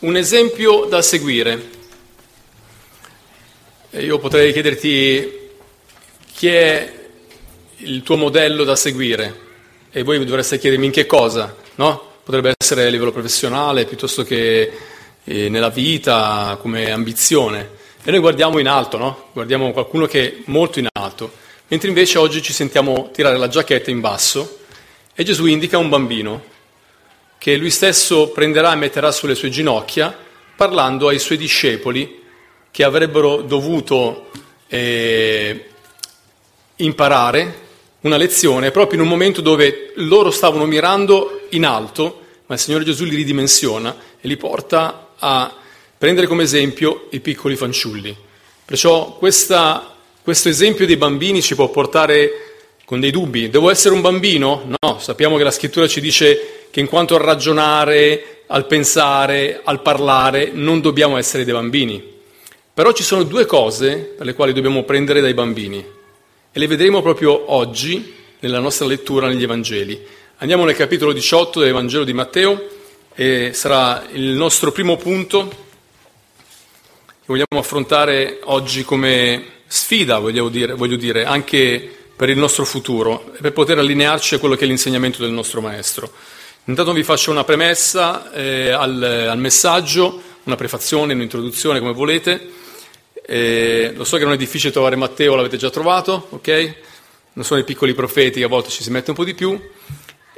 Un esempio da seguire. Io potrei chiederti chi è il tuo modello da seguire e voi dovreste chiedermi in che cosa, no? Potrebbe essere a livello professionale piuttosto che eh, nella vita come ambizione. E noi guardiamo in alto, no? Guardiamo qualcuno che è molto in alto, mentre invece oggi ci sentiamo tirare la giacchetta in basso e Gesù indica un bambino che lui stesso prenderà e metterà sulle sue ginocchia parlando ai suoi discepoli che avrebbero dovuto eh, imparare una lezione proprio in un momento dove loro stavano mirando in alto, ma il Signore Gesù li ridimensiona e li porta a prendere come esempio i piccoli fanciulli. Perciò questa, questo esempio dei bambini ci può portare con dei dubbi. Devo essere un bambino? No, sappiamo che la scrittura ci dice che in quanto al ragionare, al pensare, al parlare, non dobbiamo essere dei bambini. Però ci sono due cose per le quali dobbiamo prendere dai bambini e le vedremo proprio oggi nella nostra lettura negli Evangeli. Andiamo nel capitolo 18 del Vangelo di Matteo e sarà il nostro primo punto che vogliamo affrontare oggi come sfida, voglio dire, voglio dire anche per il nostro futuro e per poter allinearci a quello che è l'insegnamento del nostro Maestro. Intanto vi faccio una premessa eh, al, al messaggio, una prefazione, un'introduzione come volete. Eh, lo so che non è difficile trovare Matteo, l'avete già trovato, ok? Non sono i piccoli profeti, a volte ci si mette un po' di più.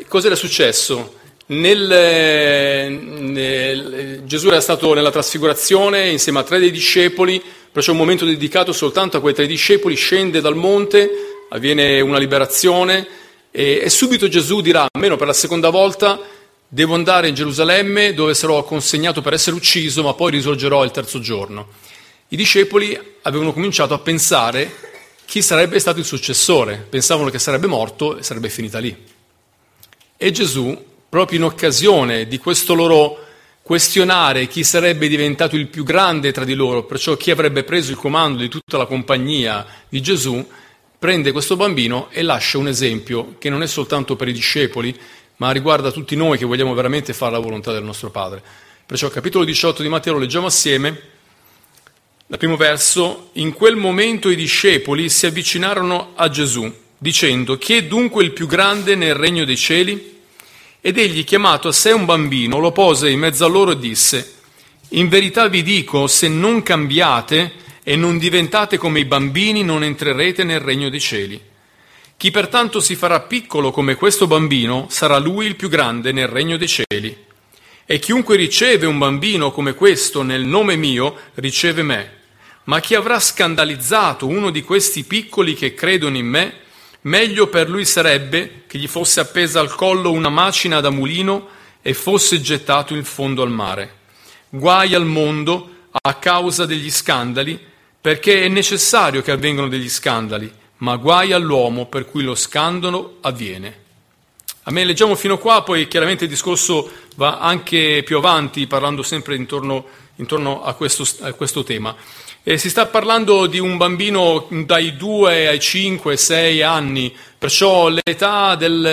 Cos'era successo? Nel, nel, Gesù era stato nella trasfigurazione insieme a tre dei discepoli, perciò un momento dedicato soltanto a quei tre discepoli, scende dal monte, avviene una liberazione e, e subito Gesù dirà, almeno per la seconda volta, devo andare in Gerusalemme dove sarò consegnato per essere ucciso, ma poi risorgerò il terzo giorno i discepoli avevano cominciato a pensare chi sarebbe stato il successore, pensavano che sarebbe morto e sarebbe finita lì. E Gesù, proprio in occasione di questo loro questionare chi sarebbe diventato il più grande tra di loro, perciò chi avrebbe preso il comando di tutta la compagnia di Gesù, prende questo bambino e lascia un esempio che non è soltanto per i discepoli, ma riguarda tutti noi che vogliamo veramente fare la volontà del nostro Padre. Perciò capitolo 18 di Matteo lo leggiamo assieme dal primo verso, in quel momento i discepoli si avvicinarono a Gesù, dicendo, chi è dunque il più grande nel regno dei cieli? Ed egli, chiamato a sé un bambino, lo pose in mezzo a loro e disse, in verità vi dico, se non cambiate e non diventate come i bambini, non entrerete nel regno dei cieli. Chi pertanto si farà piccolo come questo bambino, sarà lui il più grande nel regno dei cieli. E chiunque riceve un bambino come questo nel nome mio, riceve me ma chi avrà scandalizzato uno di questi piccoli che credono in me, meglio per lui sarebbe che gli fosse appesa al collo una macina da mulino e fosse gettato in fondo al mare. Guai al mondo a causa degli scandali, perché è necessario che avvengano degli scandali, ma guai all'uomo per cui lo scandalo avviene. A me leggiamo fino qua, poi chiaramente il discorso va anche più avanti, parlando sempre intorno, intorno a, questo, a questo tema. E si sta parlando di un bambino dai 2 ai 5, 6 anni, perciò l'età del,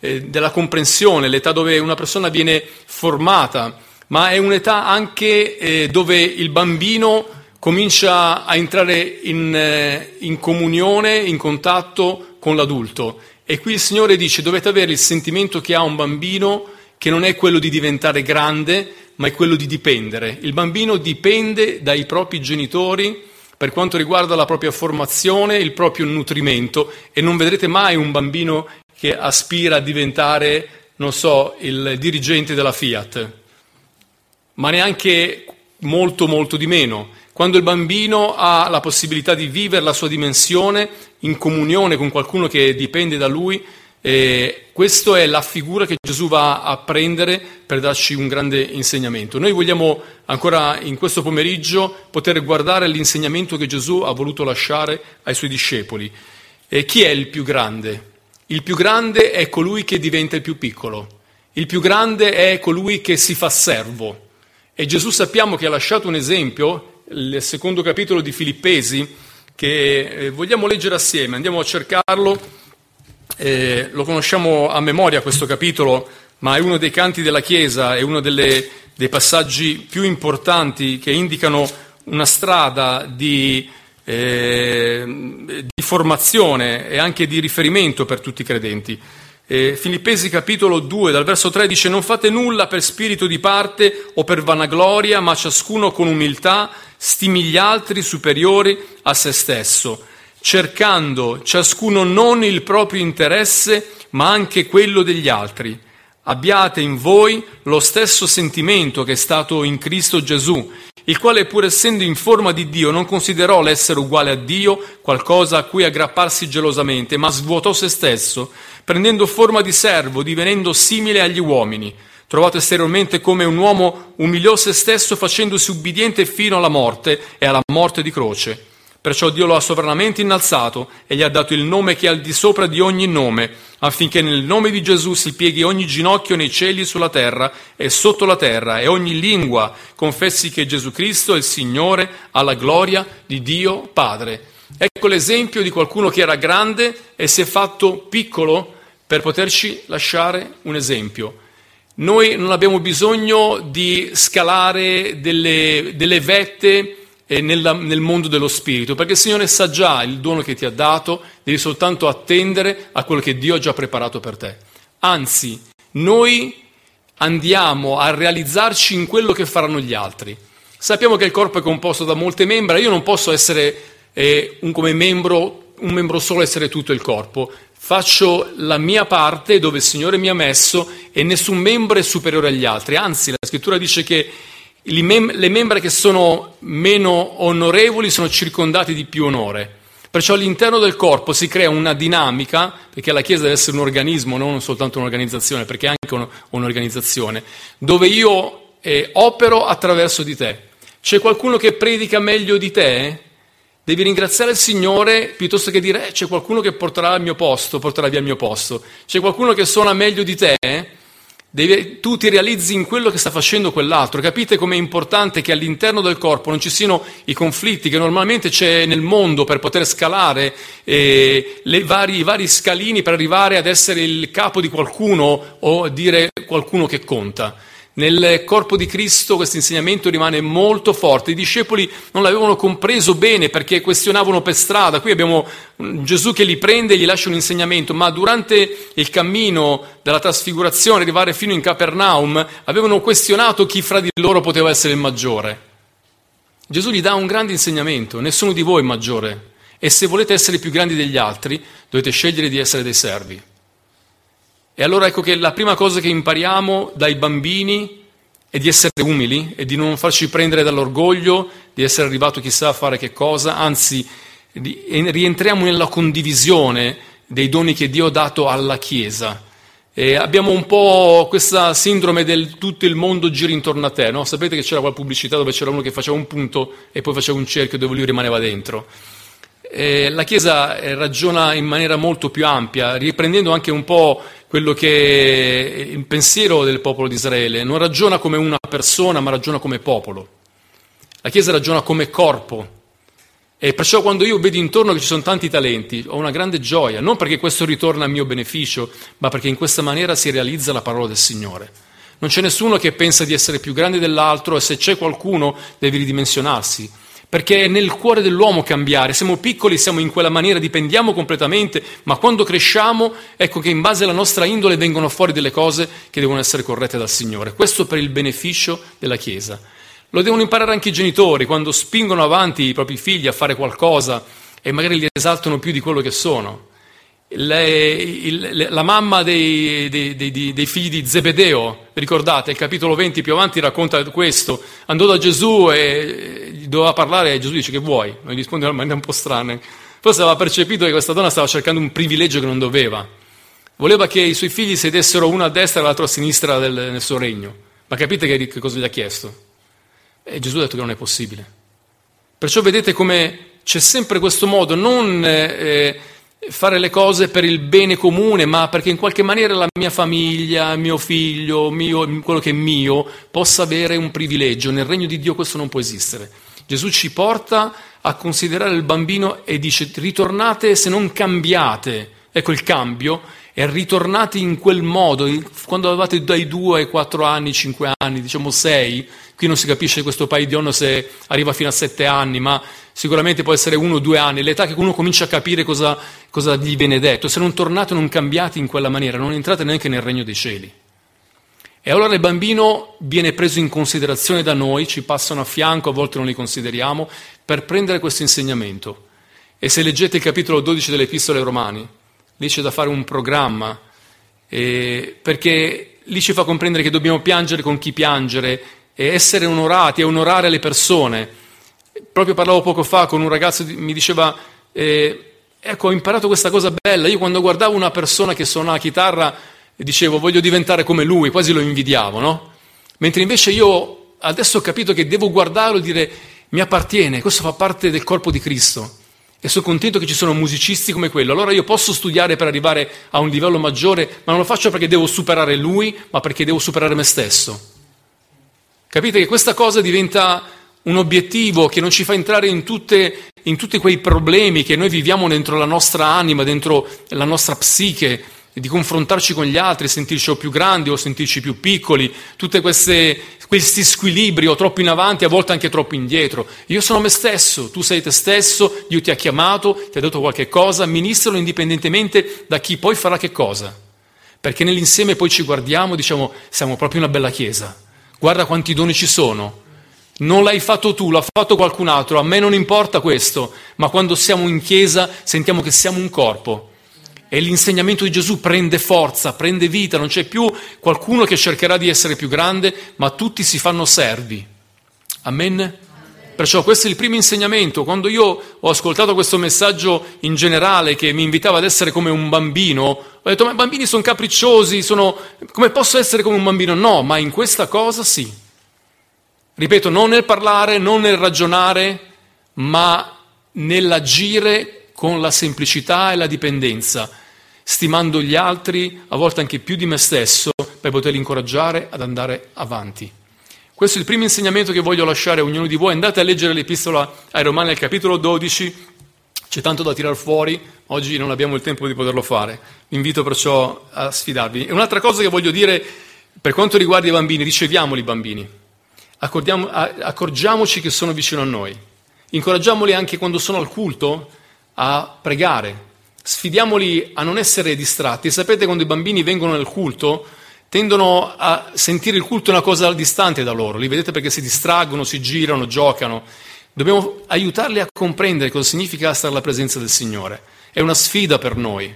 eh, della comprensione, l'età dove una persona viene formata, ma è un'età anche eh, dove il bambino comincia a entrare in, eh, in comunione, in contatto con l'adulto. E qui il Signore dice dovete avere il sentimento che ha un bambino che non è quello di diventare grande, ma è quello di dipendere. Il bambino dipende dai propri genitori per quanto riguarda la propria formazione, il proprio nutrimento e non vedrete mai un bambino che aspira a diventare, non so, il dirigente della Fiat, ma neanche molto molto di meno. Quando il bambino ha la possibilità di vivere la sua dimensione in comunione con qualcuno che dipende da lui, e questa è la figura che Gesù va a prendere per darci un grande insegnamento. Noi vogliamo ancora in questo pomeriggio poter guardare l'insegnamento che Gesù ha voluto lasciare ai suoi discepoli. E chi è il più grande? Il più grande è colui che diventa il più piccolo. Il più grande è colui che si fa servo. E Gesù sappiamo che ha lasciato un esempio, il secondo capitolo di Filippesi, che eh, vogliamo leggere assieme. Andiamo a cercarlo eh, lo conosciamo a memoria questo capitolo, ma è uno dei canti della Chiesa, è una delle, dei passaggi più importanti che indicano una strada di, eh, di formazione e anche di riferimento per tutti i credenti. Eh, Filippesi capitolo 2, dal verso 3 dice non fate nulla per spirito di parte o per vanagloria, ma ciascuno con umiltà stimi gli altri superiori a se stesso, cercando ciascuno non il proprio interesse, ma anche quello degli altri. Abbiate in voi lo stesso sentimento che è stato in Cristo Gesù, il quale pur essendo in forma di Dio non considerò l'essere uguale a Dio qualcosa a cui aggrapparsi gelosamente, ma svuotò se stesso, prendendo forma di servo, divenendo simile agli uomini. Trovato esteriormente come un uomo, umiliò se stesso facendosi ubbidiente fino alla morte e alla morte di croce. Perciò Dio lo ha sovranamente innalzato e gli ha dato il nome che è al di sopra di ogni nome, affinché nel nome di Gesù si pieghi ogni ginocchio nei cieli, sulla terra e sotto la terra, e ogni lingua confessi che Gesù Cristo è il Signore, alla gloria di Dio Padre. Ecco l'esempio di qualcuno che era grande e si è fatto piccolo per poterci lasciare un esempio. Noi non abbiamo bisogno di scalare delle, delle vette e nella, nel mondo dello spirito, perché il Signore sa già il dono che ti ha dato, devi soltanto attendere a quello che Dio ha già preparato per te. Anzi, noi andiamo a realizzarci in quello che faranno gli altri. Sappiamo che il corpo è composto da molte membra, io non posso essere eh, un, come membro, un membro solo, essere tutto il corpo. Faccio la mia parte dove il Signore mi ha messo e nessun membro è superiore agli altri. Anzi, la scrittura dice che le membra che sono meno onorevoli sono circondate di più onore. Perciò all'interno del corpo si crea una dinamica, perché la Chiesa deve essere un organismo, non soltanto un'organizzazione, perché è anche un'organizzazione, dove io eh, opero attraverso di te. C'è qualcuno che predica meglio di te? Devi ringraziare il Signore piuttosto che dire eh, c'è qualcuno che porterà al mio posto, porterà via il mio posto. C'è qualcuno che suona meglio di te? Devi, tu ti realizzi in quello che sta facendo quell'altro. Capite com'è importante che all'interno del corpo non ci siano i conflitti che normalmente c'è nel mondo per poter scalare eh, vari, i vari scalini per arrivare ad essere il capo di qualcuno o dire qualcuno che conta. Nel corpo di Cristo questo insegnamento rimane molto forte. I discepoli non l'avevano compreso bene perché questionavano per strada. Qui abbiamo Gesù che li prende e gli lascia un insegnamento, ma durante il cammino della trasfigurazione, arrivare fino in Capernaum, avevano questionato chi fra di loro poteva essere il maggiore. Gesù gli dà un grande insegnamento, nessuno di voi è maggiore. E se volete essere più grandi degli altri, dovete scegliere di essere dei servi. E allora ecco che la prima cosa che impariamo dai bambini è di essere umili e di non farci prendere dall'orgoglio di essere arrivato chissà a fare che cosa, anzi rientriamo nella condivisione dei doni che Dio ha dato alla Chiesa. E abbiamo un po' questa sindrome del tutto il mondo gira intorno a te, no? Sapete che c'era quella pubblicità dove c'era uno che faceva un punto e poi faceva un cerchio dove lui rimaneva dentro. Eh, la Chiesa eh, ragiona in maniera molto più ampia, riprendendo anche un po' quello che è il pensiero del popolo di Israele. Non ragiona come una persona, ma ragiona come popolo. La Chiesa ragiona come corpo. E perciò quando io vedo intorno che ci sono tanti talenti, ho una grande gioia, non perché questo ritorna a mio beneficio, ma perché in questa maniera si realizza la parola del Signore. Non c'è nessuno che pensa di essere più grande dell'altro e se c'è qualcuno deve ridimensionarsi perché è nel cuore dell'uomo cambiare. Siamo piccoli, siamo in quella maniera, dipendiamo completamente, ma quando cresciamo, ecco che in base alla nostra indole vengono fuori delle cose che devono essere corrette dal Signore. Questo per il beneficio della Chiesa. Lo devono imparare anche i genitori, quando spingono avanti i propri figli a fare qualcosa e magari li esaltano più di quello che sono. Le, il, la mamma dei, dei, dei, dei, figli di Zebedeo, ricordate, il capitolo 20 più avanti racconta questo, andò da Gesù e gli doveva parlare e Gesù dice che vuoi, non gli risponde in una maniera un po' strana, forse aveva percepito che questa donna stava cercando un privilegio che non doveva, voleva che i suoi figli sedessero uno a destra e l'altro a sinistra del, nel suo regno, ma capite che, che cosa gli ha chiesto? E Gesù ha detto che non è possibile. Perciò vedete come c'è sempre questo modo, non... Eh, fare le cose per il bene comune, ma perché in qualche maniera la mia famiglia, mio figlio, mio, quello che è mio, possa avere un privilegio. Nel regno di Dio questo non può esistere. Gesù ci porta a considerare il bambino e dice ritornate se non cambiate, ecco il cambio, e ritornati in quel modo, quando avevate dai 2 ai 4 anni, 5 anni, diciamo 6, qui non si capisce questo paio di onno se arriva fino a 7 anni, ma sicuramente può essere 1 o 2 anni, l'età che uno comincia a capire cosa, cosa gli viene detto. Se non tornate, non cambiate in quella maniera, non entrate neanche nel regno dei cieli. E allora il bambino viene preso in considerazione da noi, ci passano a fianco, a volte non li consideriamo, per prendere questo insegnamento. E se leggete il capitolo 12 delle epistole romani, lì c'è da fare un programma, eh, perché lì ci fa comprendere che dobbiamo piangere con chi piangere e essere onorati e onorare le persone. Proprio parlavo poco fa con un ragazzo, mi diceva, eh, ecco, ho imparato questa cosa bella, io quando guardavo una persona che suona chitarra dicevo voglio diventare come lui, quasi lo invidiavo, no? Mentre invece io adesso ho capito che devo guardarlo e dire mi appartiene, questo fa parte del corpo di Cristo. E sono contento che ci sono musicisti come quello. Allora io posso studiare per arrivare a un livello maggiore, ma non lo faccio perché devo superare lui, ma perché devo superare me stesso. Capite che questa cosa diventa un obiettivo che non ci fa entrare in, tutte, in tutti quei problemi che noi viviamo dentro la nostra anima, dentro la nostra psiche, di confrontarci con gli altri, sentirci o più grandi o sentirci più piccoli, tutti questi squilibri o troppo in avanti, a volte anche troppo indietro. Io sono me stesso, tu sei te stesso, Dio ti ha chiamato, ti ha detto qualche cosa, ministralo indipendentemente da chi poi farà che cosa. Perché nell'insieme poi ci guardiamo e diciamo siamo proprio una bella chiesa. Guarda quanti doni ci sono. Non l'hai fatto tu, l'ha fatto qualcun altro, a me non importa questo, ma quando siamo in chiesa sentiamo che siamo un corpo e l'insegnamento di Gesù prende forza, prende vita, non c'è più qualcuno che cercherà di essere più grande, ma tutti si fanno servi. Amen? Perciò questo è il primo insegnamento. Quando io ho ascoltato questo messaggio in generale che mi invitava ad essere come un bambino, ho detto ma i bambini sono capricciosi, sono... come posso essere come un bambino? No, ma in questa cosa sì. Ripeto, non nel parlare, non nel ragionare, ma nell'agire con la semplicità e la dipendenza, stimando gli altri, a volte anche più di me stesso, per poterli incoraggiare ad andare avanti. Questo è il primo insegnamento che voglio lasciare a ognuno di voi. Andate a leggere l'epistola ai Romani al capitolo 12, c'è tanto da tirar fuori, oggi non abbiamo il tempo di poterlo fare. Vi invito perciò a sfidarvi. E un'altra cosa che voglio dire per quanto riguarda i bambini, riceviamoli i bambini, accorgiamoci che sono vicino a noi, incoraggiamoli anche quando sono al culto, a pregare. Sfidiamoli a non essere distratti. Sapete quando i bambini vengono nel culto tendono a sentire il culto una cosa distante da loro, li vedete perché si distraggono, si girano, giocano. Dobbiamo aiutarli a comprendere cosa significa stare alla presenza del Signore. È una sfida per noi,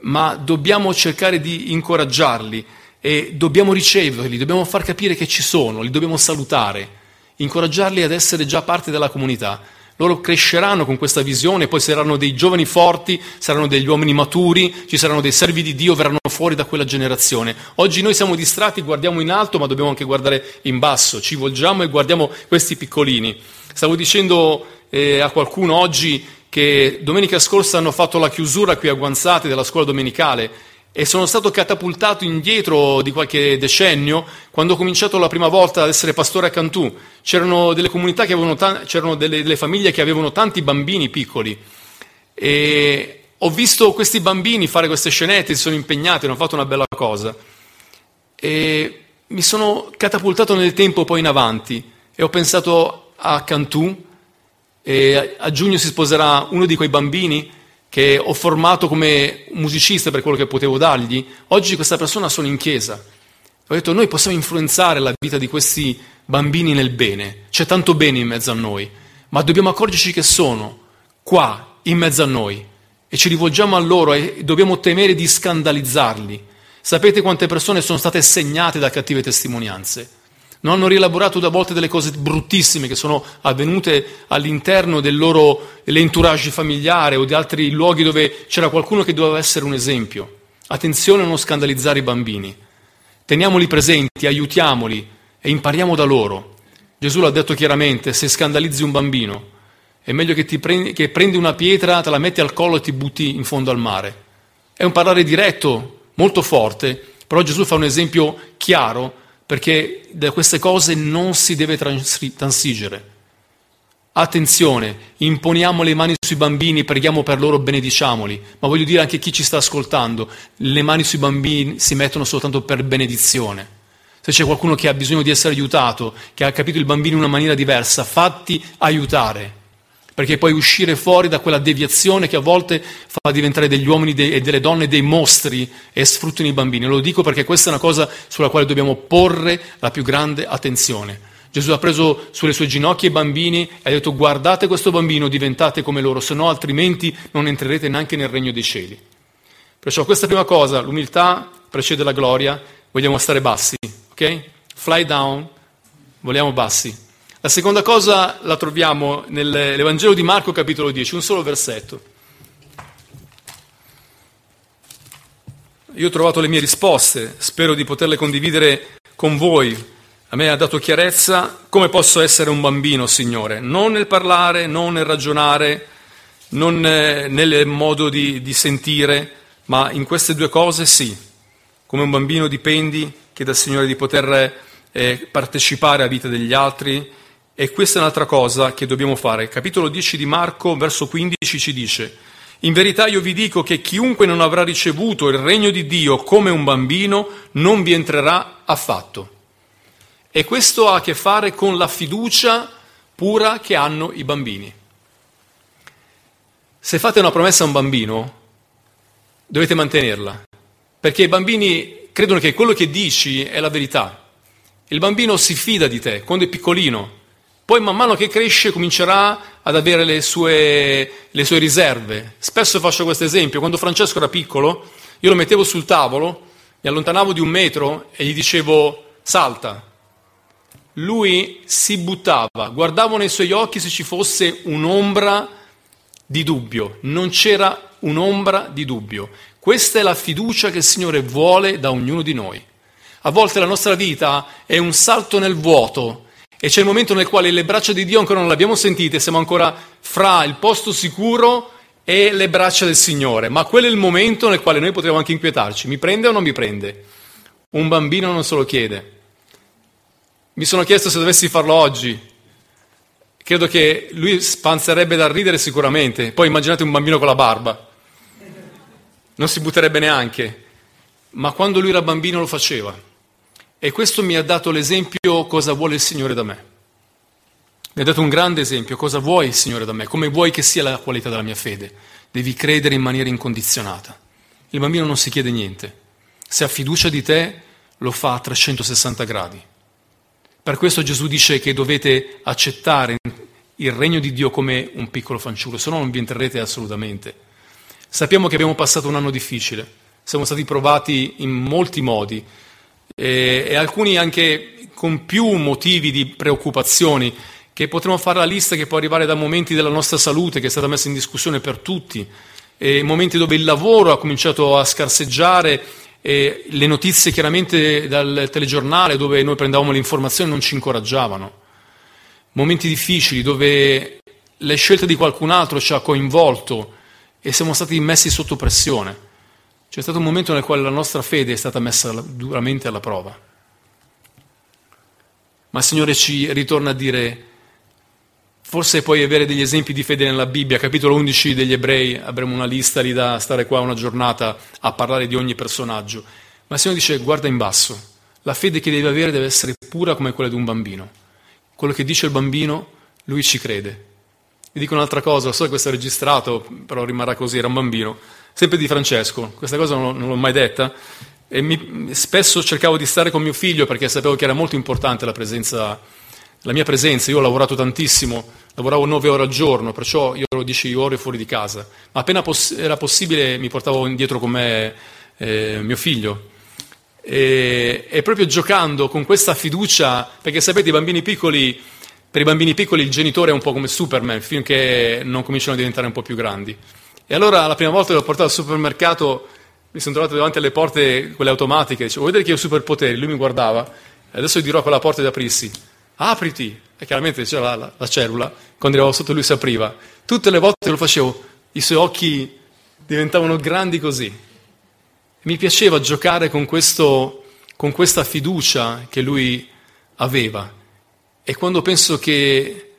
ma dobbiamo cercare di incoraggiarli e dobbiamo riceverli, dobbiamo far capire che ci sono, li dobbiamo salutare, incoraggiarli ad essere già parte della comunità. Loro cresceranno con questa visione, poi saranno dei giovani forti, saranno degli uomini maturi, ci saranno dei servi di Dio, verranno fuori da quella generazione. Oggi noi siamo distratti, guardiamo in alto, ma dobbiamo anche guardare in basso, ci volgiamo e guardiamo questi piccolini. Stavo dicendo eh, a qualcuno oggi che domenica scorsa hanno fatto la chiusura qui a Guanzate della scuola domenicale e sono stato catapultato indietro di qualche decennio quando ho cominciato la prima volta ad essere pastore a Cantù. C'erano delle comunità che avevano, ta- c'erano delle, delle famiglie che avevano tanti bambini piccoli e ho visto questi bambini fare queste scenette, si sono impegnati, hanno fatto una bella cosa e mi sono catapultato nel tempo poi in avanti e ho pensato a Cantù e a giugno si sposerà uno di quei bambini che ho formato come musicista per quello che potevo dargli, oggi questa persona sono in chiesa. Ho detto, noi possiamo influenzare la vita di questi bambini nel bene, c'è tanto bene in mezzo a noi, ma dobbiamo accorgerci che sono qua, in mezzo a noi, e ci rivolgiamo a loro e dobbiamo temere di scandalizzarli. Sapete quante persone sono state segnate da cattive testimonianze? Non hanno rielaborato a volte delle cose bruttissime che sono avvenute all'interno del loro entourage familiare o di altri luoghi dove c'era qualcuno che doveva essere un esempio. Attenzione a non scandalizzare i bambini. Teniamoli presenti, aiutiamoli e impariamo da loro. Gesù l'ha detto chiaramente, se scandalizzi un bambino, è meglio che, prendi, che prendi una pietra, te la metti al collo e ti butti in fondo al mare. È un parlare diretto, molto forte, però Gesù fa un esempio chiaro perché da queste cose non si deve transigere. Attenzione, imponiamo le mani sui bambini, preghiamo per loro, benediciamoli, ma voglio dire anche a chi ci sta ascoltando, le mani sui bambini si mettono soltanto per benedizione. Se c'è qualcuno che ha bisogno di essere aiutato, che ha capito il bambino in una maniera diversa, fatti aiutare perché puoi uscire fuori da quella deviazione che a volte fa diventare degli uomini e delle donne dei mostri e sfruttano i bambini. Lo dico perché questa è una cosa sulla quale dobbiamo porre la più grande attenzione. Gesù ha preso sulle sue ginocchia i bambini e ha detto guardate questo bambino, diventate come loro, se no altrimenti non entrerete neanche nel regno dei cieli. Perciò questa prima cosa, l'umiltà precede la gloria, vogliamo stare bassi, ok? Fly down, vogliamo bassi. La seconda cosa la troviamo nell'Evangelo di Marco capitolo 10, un solo versetto. Io ho trovato le mie risposte, spero di poterle condividere con voi. A me ha dato chiarezza come posso essere un bambino, Signore, non nel parlare, non nel ragionare, non eh, nel modo di, di sentire, ma in queste due cose sì. Come un bambino dipendi, chieda al Signore di poter eh, partecipare alla vita degli altri, e questa è un'altra cosa che dobbiamo fare. Capitolo 10 di Marco, verso 15 ci dice, in verità io vi dico che chiunque non avrà ricevuto il regno di Dio come un bambino non vi entrerà affatto. E questo ha a che fare con la fiducia pura che hanno i bambini. Se fate una promessa a un bambino, dovete mantenerla, perché i bambini credono che quello che dici è la verità. Il bambino si fida di te quando è piccolino, poi man mano che cresce comincerà ad avere le sue, le sue riserve. Spesso faccio questo esempio, quando Francesco era piccolo, io lo mettevo sul tavolo, mi allontanavo di un metro e gli dicevo salta. Lui si buttava, guardavo nei suoi occhi se ci fosse un'ombra di dubbio, non c'era un'ombra di dubbio. Questa è la fiducia che il Signore vuole da ognuno di noi. A volte la nostra vita è un salto nel vuoto, e c'è il momento nel quale le braccia di Dio ancora non le abbiamo sentite, siamo ancora fra il posto sicuro e le braccia del Signore, ma quello è il momento nel quale noi potremo anche inquietarci, mi prende o non mi prende? Un bambino non se lo chiede. Mi sono chiesto se dovessi farlo oggi, credo che lui spanzerebbe da ridere sicuramente, poi immaginate un bambino con la barba, non si butterebbe neanche, ma quando lui era bambino lo faceva. E questo mi ha dato l'esempio cosa vuole il Signore da me. Mi ha dato un grande esempio, cosa vuoi il Signore da me, come vuoi che sia la qualità della mia fede. Devi credere in maniera incondizionata. Il bambino non si chiede niente. Se ha fiducia di te, lo fa a 360 gradi. Per questo Gesù dice che dovete accettare il regno di Dio come un piccolo fanciullo, se no non vi entrerete assolutamente. Sappiamo che abbiamo passato un anno difficile, siamo stati provati in molti modi, e, e alcuni anche con più motivi di preoccupazioni, che potremmo fare la lista che può arrivare da momenti della nostra salute che è stata messa in discussione per tutti, e momenti dove il lavoro ha cominciato a scarseggiare, e le notizie chiaramente dal telegiornale dove noi prendevamo le informazioni non ci incoraggiavano, momenti difficili dove le scelte di qualcun altro ci ha coinvolto e siamo stati messi sotto pressione. C'è stato un momento nel quale la nostra fede è stata messa duramente alla prova. Ma il Signore ci ritorna a dire, forse puoi avere degli esempi di fede nella Bibbia, capitolo 11 degli ebrei, avremo una lista lì da stare qua una giornata a parlare di ogni personaggio. Ma il Signore dice, guarda in basso, la fede che devi avere deve essere pura come quella di un bambino. Quello che dice il bambino, lui ci crede. Vi dico un'altra cosa, so che questo è registrato, però rimarrà così, era un bambino sempre di Francesco, questa cosa non, non l'ho mai detta, e mi, spesso cercavo di stare con mio figlio perché sapevo che era molto importante la, presenza, la mia presenza, io ho lavorato tantissimo, lavoravo nove ore al giorno, perciò io ero dieci ore fuori di casa, ma appena poss- era possibile mi portavo indietro con me eh, mio figlio. E, e proprio giocando con questa fiducia, perché sapete i bambini piccoli per i bambini piccoli il genitore è un po' come Superman finché non cominciano a diventare un po' più grandi. E allora la prima volta che l'ho portato al supermercato mi sono trovato davanti alle porte, quelle automatiche, dicevo, vuoi vedere che ho superpoteri? Lui mi guardava, e adesso gli dirò a quella porta di aprirsi, apriti! E chiaramente c'era la, la, la cellula, quando arrivavo sotto lui si apriva. Tutte le volte che lo facevo, i suoi occhi diventavano grandi così. Mi piaceva giocare con, questo, con questa fiducia che lui aveva. E quando penso che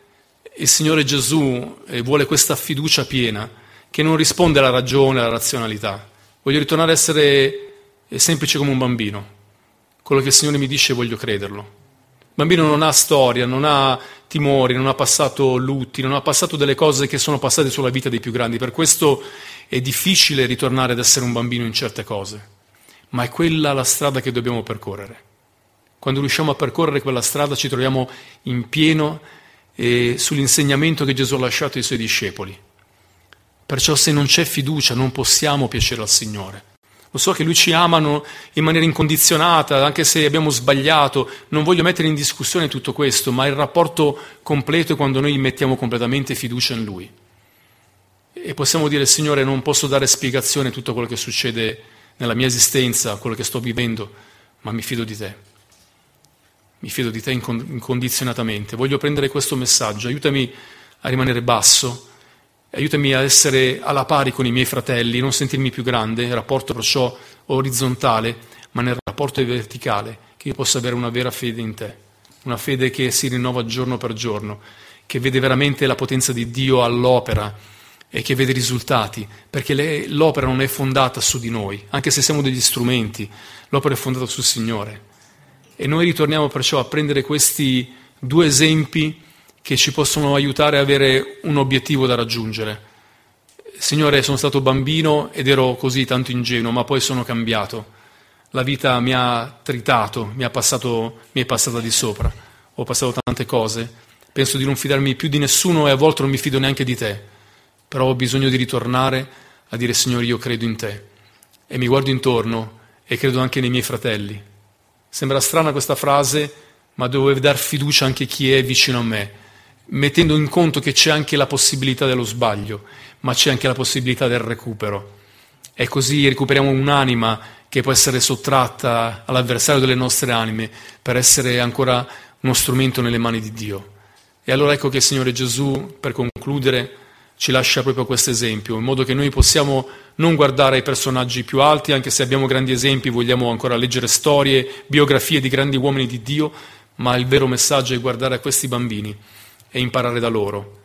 il Signore Gesù eh, vuole questa fiducia piena, che non risponde alla ragione, alla razionalità. Voglio ritornare a essere eh, semplice come un bambino. Quello che il Signore mi dice voglio crederlo. Il bambino non ha storia, non ha timori, non ha passato lutti, non ha passato delle cose che sono passate sulla vita dei più grandi. Per questo è difficile ritornare ad essere un bambino in certe cose, ma è quella la strada che dobbiamo percorrere. Quando riusciamo a percorrere quella strada ci troviamo in pieno eh, sull'insegnamento che Gesù ha lasciato ai suoi discepoli. Perciò se non c'è fiducia non possiamo piacere al Signore. Lo so che Lui ci amano in maniera incondizionata, anche se abbiamo sbagliato, non voglio mettere in discussione tutto questo, ma il rapporto completo è quando noi mettiamo completamente fiducia in Lui. E possiamo dire, Signore, non posso dare spiegazione a tutto quello che succede nella mia esistenza, quello che sto vivendo, ma mi fido di te mi fido di te incondizionatamente. Voglio prendere questo messaggio, aiutami a rimanere basso, aiutami a essere alla pari con i miei fratelli, non sentirmi più grande, rapporto perciò orizzontale, ma nel rapporto verticale, che io possa avere una vera fede in te, una fede che si rinnova giorno per giorno, che vede veramente la potenza di Dio all'opera e che vede risultati, perché l'opera non è fondata su di noi, anche se siamo degli strumenti, l'opera è fondata sul Signore. E noi ritorniamo perciò a prendere questi due esempi che ci possono aiutare ad avere un obiettivo da raggiungere. Signore, sono stato bambino ed ero così tanto ingenuo, ma poi sono cambiato. La vita mi ha tritato, mi, ha passato, mi è passata di sopra. Ho passato tante cose. Penso di non fidarmi più di nessuno e a volte non mi fido neanche di te. Però ho bisogno di ritornare a dire Signore, io credo in te. E mi guardo intorno e credo anche nei miei fratelli Sembra strana questa frase, ma devo dar fiducia anche a chi è vicino a me, mettendo in conto che c'è anche la possibilità dello sbaglio, ma c'è anche la possibilità del recupero. E così recuperiamo un'anima che può essere sottratta all'avversario delle nostre anime per essere ancora uno strumento nelle mani di Dio. E allora ecco che il Signore Gesù, per concludere, ci lascia proprio questo esempio, in modo che noi possiamo non guardare ai personaggi più alti, anche se abbiamo grandi esempi, vogliamo ancora leggere storie, biografie di grandi uomini di Dio, ma il vero messaggio è guardare a questi bambini e imparare da loro.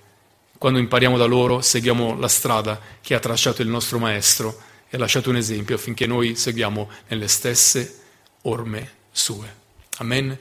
Quando impariamo da loro, seguiamo la strada che ha tracciato il nostro Maestro e ha lasciato un esempio affinché noi seguiamo nelle stesse orme sue. Amen.